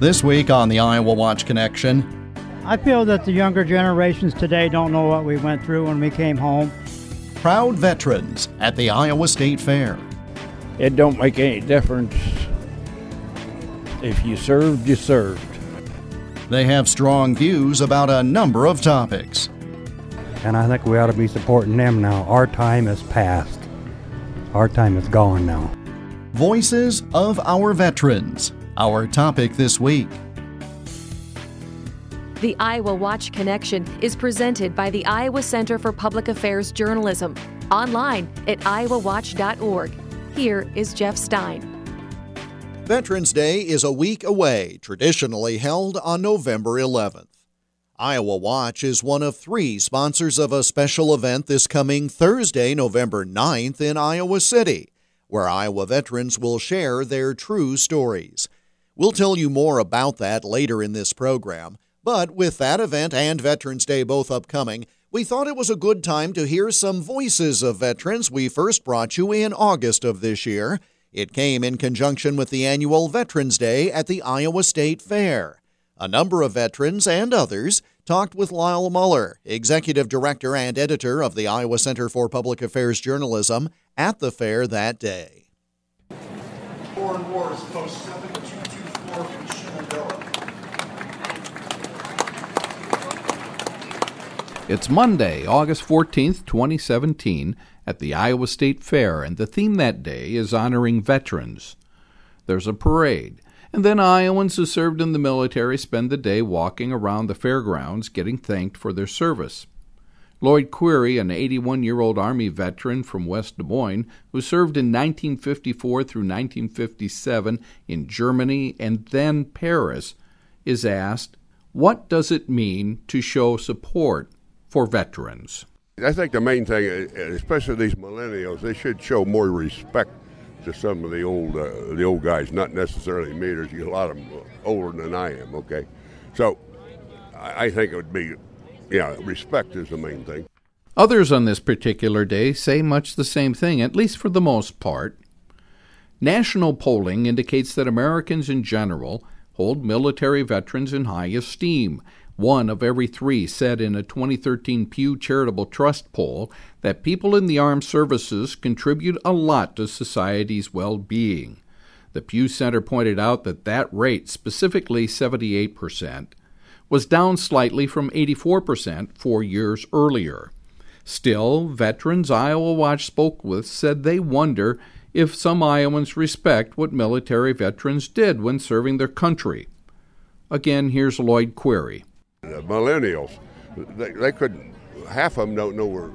This week on the Iowa Watch Connection, I feel that the younger generations today don't know what we went through when we came home. proud veterans at the Iowa State Fair. It don't make any difference. If you served, you served. They have strong views about a number of topics. And I think we ought to be supporting them now. Our time is past. Our time is gone now. Voices of our veterans. Our topic this week. The Iowa Watch Connection is presented by the Iowa Center for Public Affairs Journalism, online at iowawatch.org. Here is Jeff Stein. Veterans Day is a week away, traditionally held on November 11th. Iowa Watch is one of three sponsors of a special event this coming Thursday, November 9th in Iowa City, where Iowa veterans will share their true stories. We'll tell you more about that later in this program, but with that event and Veterans Day both upcoming, we thought it was a good time to hear some voices of veterans we first brought you in August of this year. It came in conjunction with the annual Veterans Day at the Iowa State Fair. A number of veterans and others talked with Lyle Muller, Executive Director and Editor of the Iowa Center for Public Affairs Journalism, at the fair that day. Foreign Wars, Post 7224 from Shenandoah. It's Monday, August 14th, 2017, at the Iowa State Fair, and the theme that day is honoring veterans. There's a parade, and then Iowans who served in the military spend the day walking around the fairgrounds getting thanked for their service. Lloyd Querry, an 81 year old Army veteran from West Des Moines who served in 1954 through 1957 in Germany and then Paris, is asked, What does it mean to show support for veterans? I think the main thing, especially these millennials, they should show more respect to some of the old uh, the old guys. Not necessarily me. There's a lot of them older than I am. Okay, so I, I think it would be, yeah, respect is the main thing. Others on this particular day say much the same thing, at least for the most part. National polling indicates that Americans in general hold military veterans in high esteem. One of every three said in a 2013 Pew Charitable Trust poll that people in the armed services contribute a lot to society's well being. The Pew Center pointed out that that rate, specifically 78%, was down slightly from 84% four years earlier. Still, veterans Iowa Watch spoke with said they wonder if some Iowans respect what military veterans did when serving their country. Again, here's Lloyd Querry. The millennials, they, they couldn't, half of them don't know we're,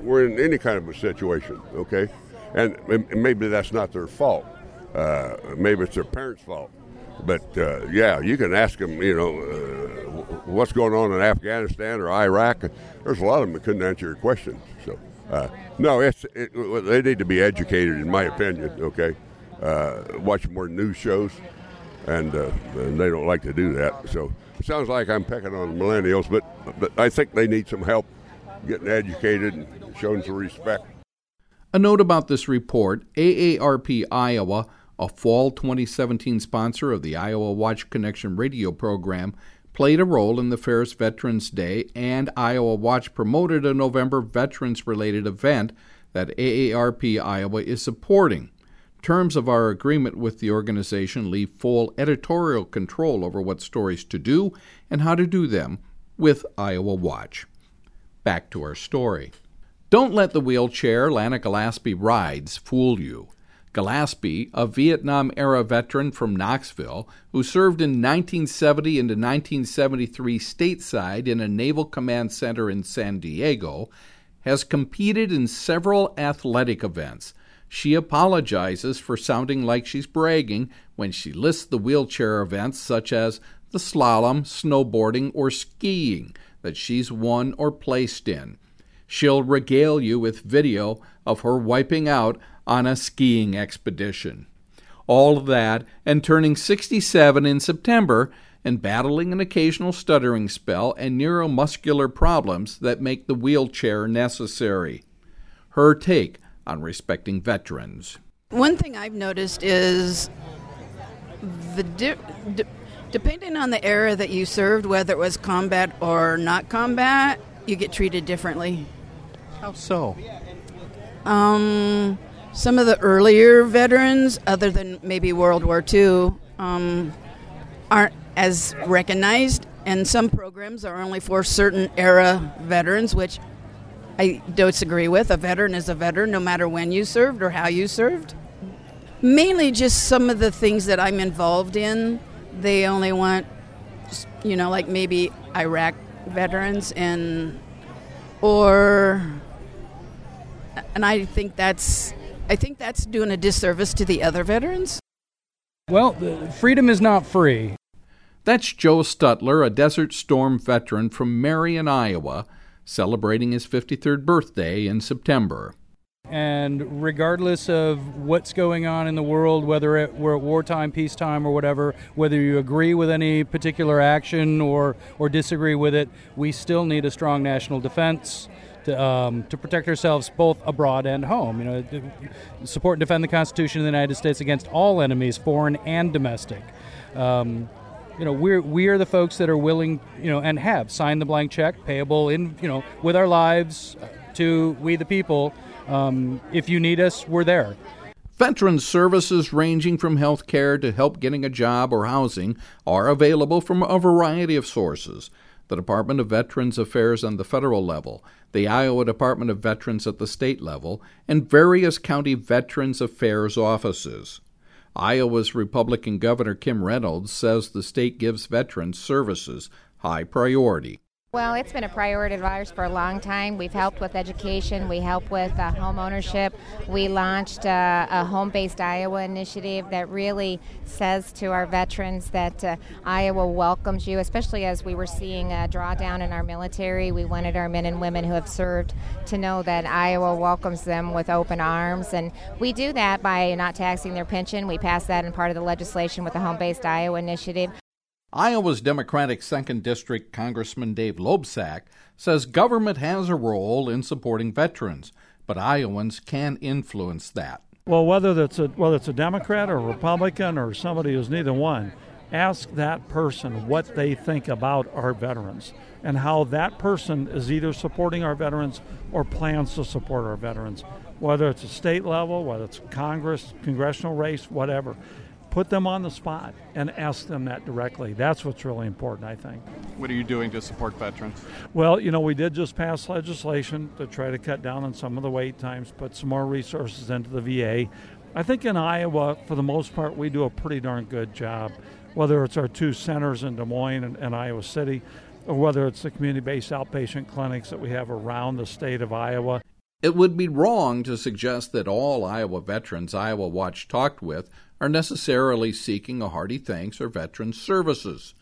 we're in any kind of a situation, okay? And, and maybe that's not their fault. Uh, maybe it's their parents' fault. But uh, yeah, you can ask them, you know, uh, what's going on in Afghanistan or Iraq. There's a lot of them that couldn't answer your questions. So, uh, no, it's it, they need to be educated, in my opinion. Okay, uh, watch more news shows, and, uh, and they don't like to do that. So, it sounds like I'm pecking on millennials, but but I think they need some help getting educated and showing some respect. A note about this report AARP Iowa, a fall 2017 sponsor of the Iowa Watch Connection radio program, played a role in the fair's Veterans Day, and Iowa Watch promoted a November veterans related event that AARP Iowa is supporting. Terms of our agreement with the organization leave full editorial control over what stories to do and how to do them with Iowa Watch. Back to our story. Don't let the wheelchair Lana Gillaspie rides fool you. Gillaspie, a Vietnam era veteran from Knoxville who served in 1970 and 1973 stateside in a Naval Command Center in San Diego, has competed in several athletic events. She apologizes for sounding like she's bragging when she lists the wheelchair events such as the slalom, snowboarding, or skiing that she's won or placed in. She'll regale you with video of her wiping out on a skiing expedition. All of that and turning 67 in September and battling an occasional stuttering spell and neuromuscular problems that make the wheelchair necessary. Her take on respecting veterans. One thing I've noticed is the di- d- depending on the era that you served, whether it was combat or not combat, you get treated differently. How so? Um, some of the earlier veterans, other than maybe World War II, um, aren't as recognized, and some programs are only for certain era veterans, which I disagree with. A veteran is a veteran no matter when you served or how you served. Mainly just some of the things that I'm involved in, they only want, you know, like maybe Iraq veterans and, or, and I think that's, I think that's doing a disservice to the other veterans. Well, freedom is not free. That's Joe Stutler, a Desert Storm veteran from Marion, Iowa, celebrating his 53rd birthday in September. And regardless of what's going on in the world, whether it, we're at wartime, peacetime, or whatever, whether you agree with any particular action or, or disagree with it, we still need a strong national defense to, um, to protect ourselves both abroad and home. You know, support and defend the Constitution of the United States against all enemies, foreign and domestic. Um, you know, we're we are the folks that are willing, you know, and have signed the blank check, payable in, you know, with our lives to we the people. Um, if you need us, we're there. Veteran services ranging from health care to help getting a job or housing are available from a variety of sources. The Department of Veterans Affairs on the federal level, the Iowa Department of Veterans at the state level, and various county Veterans Affairs offices. Iowa's Republican Governor Kim Reynolds says the state gives veterans services high priority. Well, it's been a priority of ours for a long time. We've helped with education, we help with uh, home ownership. We launched uh, a home based Iowa initiative that really says to our veterans that uh, Iowa welcomes you, especially as we were seeing a drawdown in our military. We wanted our men and women who have served to know that Iowa welcomes them with open arms. And we do that by not taxing their pension. We passed that in part of the legislation with the home based Iowa initiative. Iowa's Democratic 2nd District Congressman Dave Loebsack says government has a role in supporting veterans, but Iowans can influence that. Well, whether a whether it's a Democrat or a Republican or somebody who's neither one, ask that person what they think about our veterans and how that person is either supporting our veterans or plans to support our veterans, whether it's a state level, whether it's Congress, congressional race, whatever put them on the spot and ask them that directly. That's what's really important, I think. What are you doing to support veterans? Well, you know, we did just pass legislation to try to cut down on some of the wait times, put some more resources into the VA. I think in Iowa, for the most part, we do a pretty darn good job, whether it's our two centers in Des Moines and, and Iowa City, or whether it's the community based outpatient clinics that we have around the state of Iowa. It would be wrong to suggest that all Iowa veterans Iowa Watch talked with are necessarily seeking a hearty thanks or veteran services.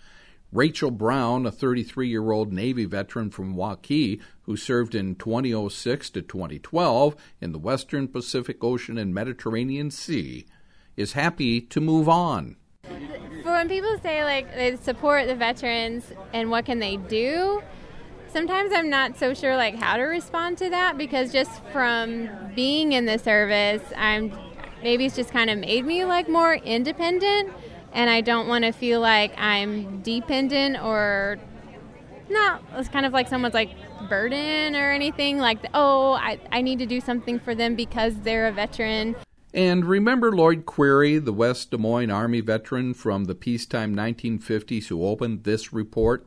Rachel Brown, a 33 year old Navy veteran from Waukee who served in 2006 to 2012 in the Western Pacific Ocean and Mediterranean Sea, is happy to move on. When people say like they support the veterans and what can they do, sometimes I'm not so sure like how to respond to that because just from being in the service, I'm maybe it's just kind of made me like more independent and I don't want to feel like I'm dependent or not it's kind of like someone's like burden or anything like oh I, I need to do something for them because they're a veteran and remember Lloyd Querry, the West Des Moines Army veteran from the peacetime 1950s who opened this report?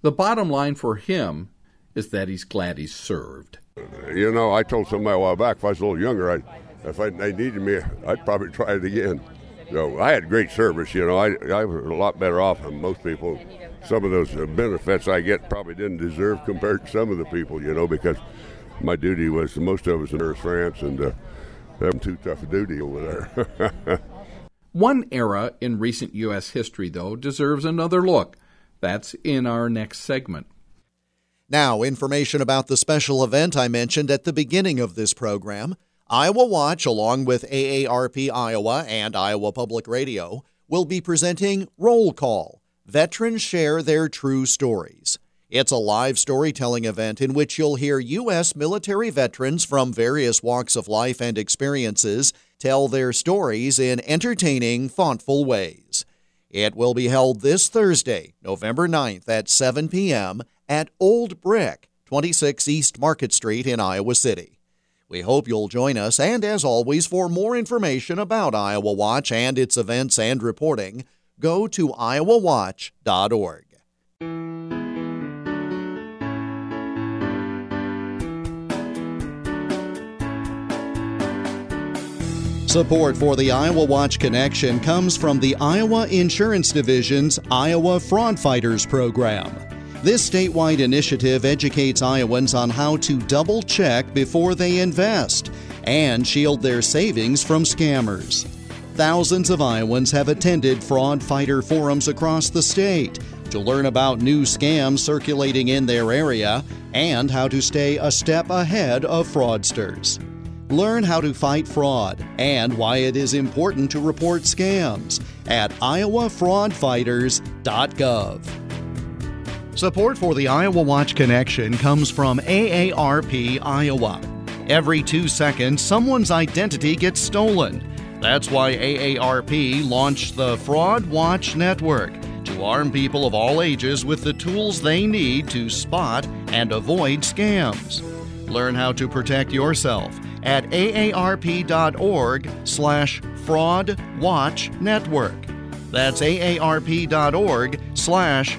The bottom line for him is that he's glad he served. You know, I told somebody a while back if I was a little younger, I'd if I, they needed me, I'd probably try it again. So I had great service. You know, I, I was a lot better off than most people. Some of those benefits I get probably didn't deserve compared to some of the people. You know, because my duty was most of us in Earth France and uh, having too tough a duty over there. One era in recent U.S. history, though, deserves another look. That's in our next segment. Now, information about the special event I mentioned at the beginning of this program. Iowa Watch, along with AARP Iowa and Iowa Public Radio, will be presenting Roll Call Veterans Share Their True Stories. It's a live storytelling event in which you'll hear U.S. military veterans from various walks of life and experiences tell their stories in entertaining, thoughtful ways. It will be held this Thursday, November 9th at 7 p.m. at Old Brick, 26 East Market Street in Iowa City. We hope you'll join us, and as always, for more information about Iowa Watch and its events and reporting, go to iowawatch.org. Support for the Iowa Watch Connection comes from the Iowa Insurance Division's Iowa Fraud Fighters program. This statewide initiative educates Iowans on how to double check before they invest and shield their savings from scammers. Thousands of Iowans have attended fraud fighter forums across the state to learn about new scams circulating in their area and how to stay a step ahead of fraudsters. Learn how to fight fraud and why it is important to report scams at iowafraudfighters.gov. Support for the Iowa Watch Connection comes from AARP Iowa. Every two seconds, someone's identity gets stolen. That's why AARP launched the Fraud Watch Network to arm people of all ages with the tools they need to spot and avoid scams. Learn how to protect yourself at aarp.org slash fraud watch network. That's aarp.org slash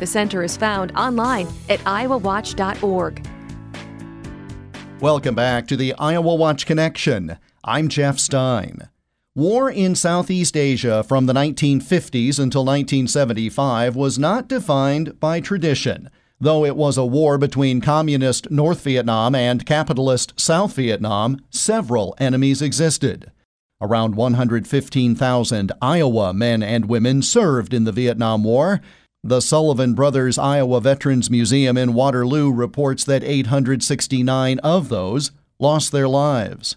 The center is found online at iowawatch.org. Welcome back to the Iowa Watch Connection. I'm Jeff Stein. War in Southeast Asia from the 1950s until 1975 was not defined by tradition. Though it was a war between communist North Vietnam and capitalist South Vietnam, several enemies existed. Around 115,000 Iowa men and women served in the Vietnam War. The Sullivan Brothers Iowa Veterans Museum in Waterloo reports that 869 of those lost their lives.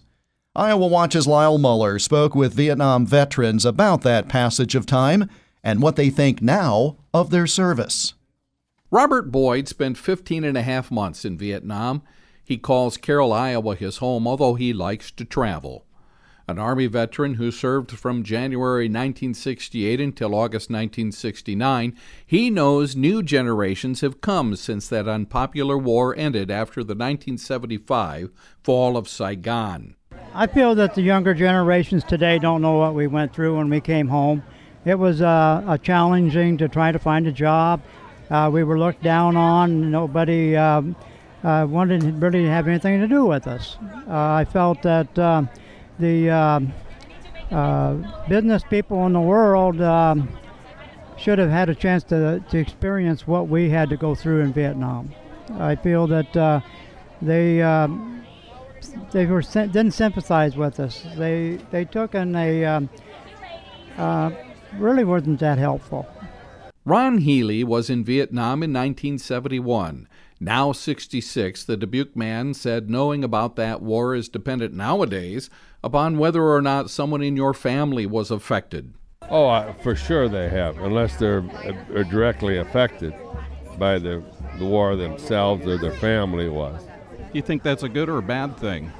Iowa Watch's Lyle Muller spoke with Vietnam veterans about that passage of time and what they think now of their service. Robert Boyd spent 15 and a half months in Vietnam. He calls Carroll, Iowa his home, although he likes to travel. An Army veteran who served from January 1968 until August 1969, he knows new generations have come since that unpopular war ended after the 1975 fall of Saigon. I feel that the younger generations today don't know what we went through when we came home. It was uh, a challenging to try to find a job. Uh, we were looked down on. Nobody um, uh, wanted really to have anything to do with us. Uh, I felt that uh, the um, uh, business people in the world um, should have had a chance to, to experience what we had to go through in Vietnam. I feel that uh, they um, they were didn't sympathize with us. They they took and they um, really wasn't that helpful. Ron Healey was in Vietnam in 1971. Now 66, the Dubuque man said knowing about that war is dependent nowadays upon whether or not someone in your family was affected. Oh, uh, for sure they have, unless they're uh, directly affected by the, the war themselves or their family was. You think that's a good or a bad thing?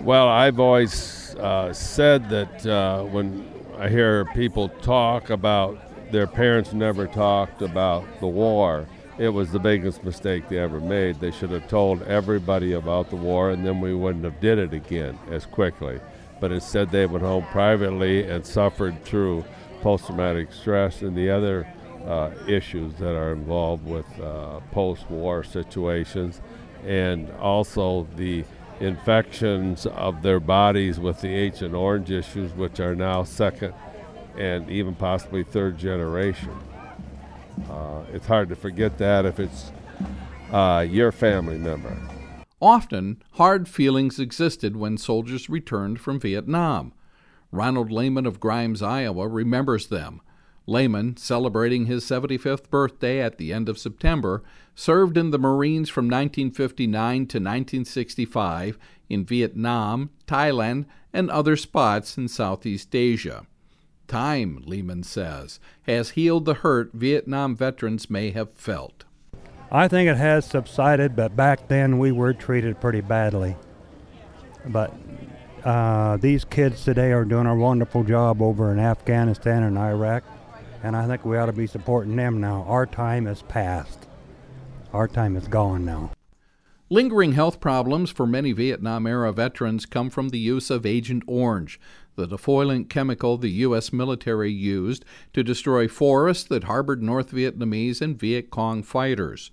Well, I've always uh, said that uh, when I hear people talk about their parents never talked about the war. It was the biggest mistake they ever made. They should have told everybody about the war, and then we wouldn't have did it again as quickly. But instead, they went home privately and suffered through post-traumatic stress and the other uh, issues that are involved with uh, post-war situations, and also the infections of their bodies with the Agent Orange issues, which are now second and even possibly third generation. Uh, it's hard to forget that if it's uh, your family member. Often, hard feelings existed when soldiers returned from Vietnam. Ronald Lehman of Grimes, Iowa, remembers them. Lehman, celebrating his 75th birthday at the end of September, served in the Marines from 1959 to 1965 in Vietnam, Thailand, and other spots in Southeast Asia. Time, Lehman says, has healed the hurt Vietnam veterans may have felt. I think it has subsided, but back then we were treated pretty badly. But uh, these kids today are doing a wonderful job over in Afghanistan and Iraq, and I think we ought to be supporting them now. Our time is past. Our time is gone now. Lingering health problems for many Vietnam era veterans come from the use of Agent Orange, the defoliant chemical the U.S. military used to destroy forests that harbored North Vietnamese and Viet Cong fighters.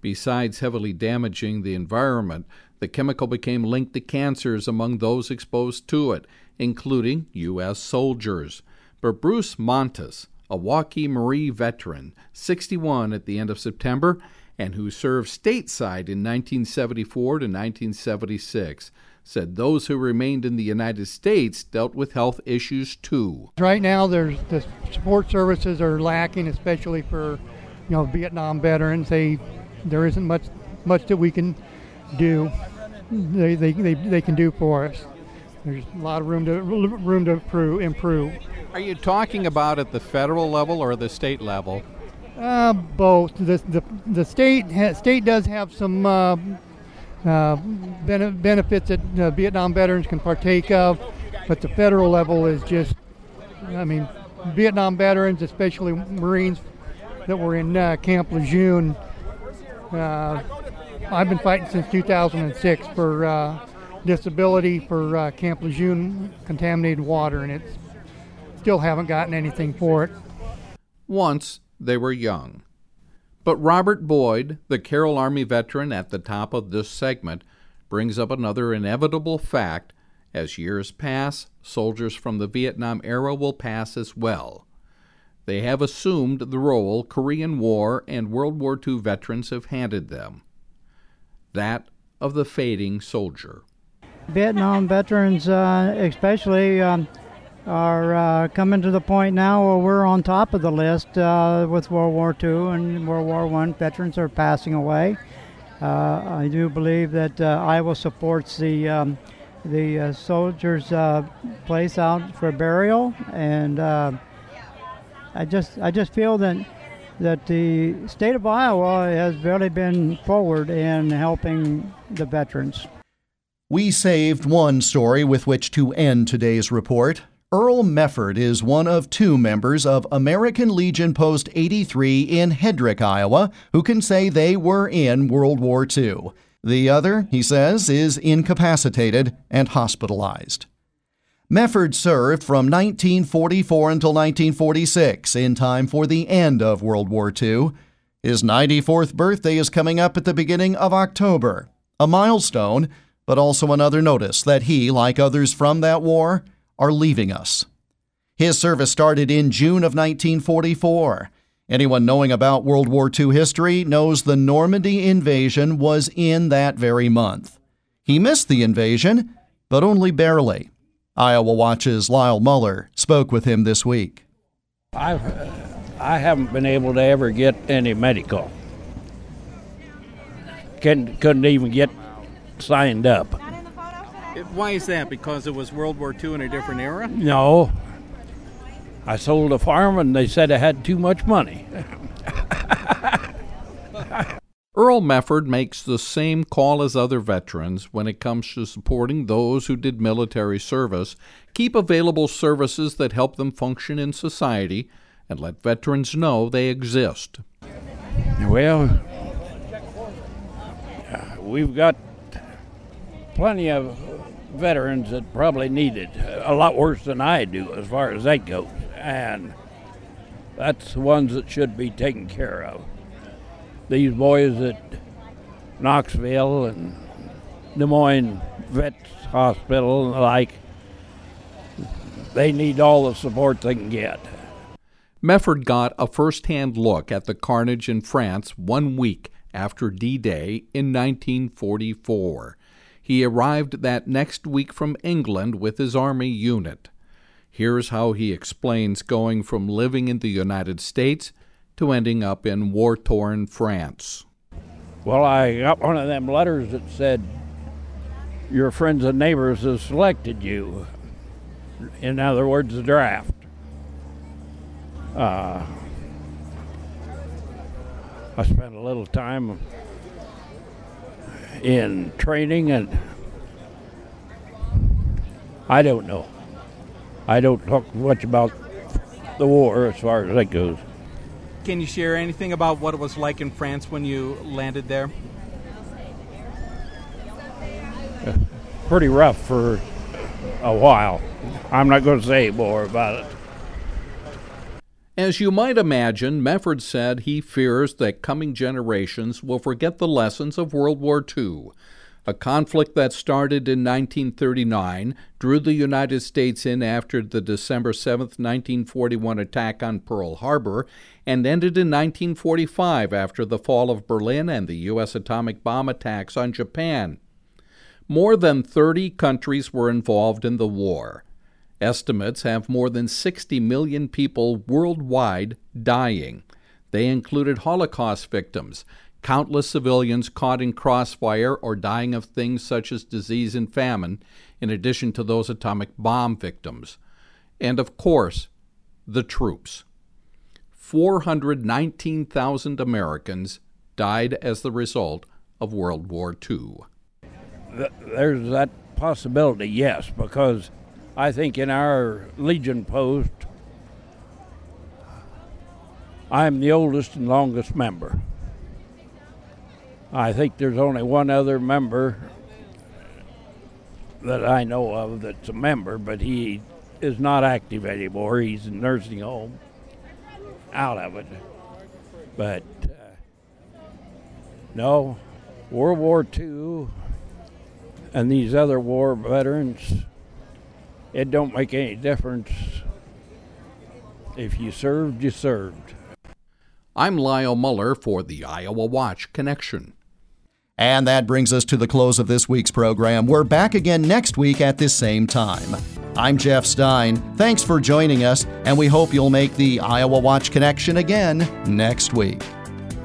Besides heavily damaging the environment, the chemical became linked to cancers among those exposed to it, including U.S. soldiers. But Bruce Montis, a Waukee Marie veteran, 61 at the end of September, and who served stateside in 1974 to 1976, said those who remained in the United States dealt with health issues too. Right now, there's the support services are lacking, especially for you know Vietnam veterans. They there isn't much much that we can do. They, they, they, they can do for us. There's a lot of room to room to improve. Are you talking about at the federal level or the state level? Uh, both. The, the, the state ha- state does have some uh, uh, bene- benefits that uh, Vietnam veterans can partake of, but the federal level is just, I mean, Vietnam veterans, especially Marines that were in uh, Camp Lejeune. Uh, I've been fighting since 2006 for disability for Camp Lejeune contaminated water, and it's still haven't gotten anything for it. Once they were young. But Robert Boyd, the Carroll Army veteran at the top of this segment, brings up another inevitable fact. As years pass, soldiers from the Vietnam era will pass as well. They have assumed the role Korean War and World War II veterans have handed them that of the fading soldier. Vietnam veterans, uh, especially, um, are uh, coming to the point now where we're on top of the list uh, with World War II and World War One veterans are passing away. Uh, I do believe that uh, Iowa supports the um, the uh, soldiers' uh, place out for burial, and I just I just feel that that the state of Iowa has really been forward in helping the veterans. We saved one story with which to end today's report. Earl Mefford is one of two members of American Legion Post 83 in Hedrick, Iowa, who can say they were in World War II. The other, he says, is incapacitated and hospitalized. Mefford served from 1944 until 1946, in time for the end of World War II. His 94th birthday is coming up at the beginning of October, a milestone, but also another notice that he, like others from that war, are leaving us. His service started in June of 1944. Anyone knowing about World War II history knows the Normandy invasion was in that very month. He missed the invasion, but only barely. Iowa Watch's Lyle Muller spoke with him this week. I, I haven't been able to ever get any medical. Couldn't, couldn't even get signed up. Why is that? Because it was World War II in a different era? No. I sold a farm and they said I had too much money. Earl Mefford makes the same call as other veterans when it comes to supporting those who did military service, keep available services that help them function in society, and let veterans know they exist. Well, uh, we've got plenty of veterans that probably need it a lot worse than I do as far as that goes. And that's the ones that should be taken care of. These boys at Knoxville and Des Moines Vets Hospital and the like, they need all the support they can get. Mefford got a first hand look at the carnage in France one week after D Day in 1944. He arrived that next week from England with his army unit. Here's how he explains going from living in the United States to ending up in war torn France. Well, I got one of them letters that said, Your friends and neighbors have selected you. In other words, the draft. Uh, I spent a little time in training, and I don't know. I don't talk much about the war as far as that goes. Can you share anything about what it was like in France when you landed there? Pretty rough for a while. I'm not going to say more about it. As you might imagine, Mefford said he fears that coming generations will forget the lessons of World War II a conflict that started in 1939, drew the United States in after the December 7, 1941 attack on Pearl Harbor, and ended in 1945 after the fall of Berlin and the U.S. atomic bomb attacks on Japan. More than 30 countries were involved in the war. Estimates have more than 60 million people worldwide dying. They included Holocaust victims, countless civilians caught in crossfire or dying of things such as disease and famine, in addition to those atomic bomb victims. And of course, the troops. 419,000 Americans died as the result of World War II. There's that possibility, yes, because I think in our Legion post, I'm the oldest and longest member. I think there's only one other member that I know of that's a member, but he is not active anymore. He's in nursing home, out of it. But uh, no, World War II and these other war veterans, it don't make any difference. If you served, you served. I'm Lyle Muller for the Iowa Watch Connection. And that brings us to the close of this week's program. We're back again next week at this same time. I'm Jeff Stein. Thanks for joining us, and we hope you'll make the Iowa Watch Connection again next week.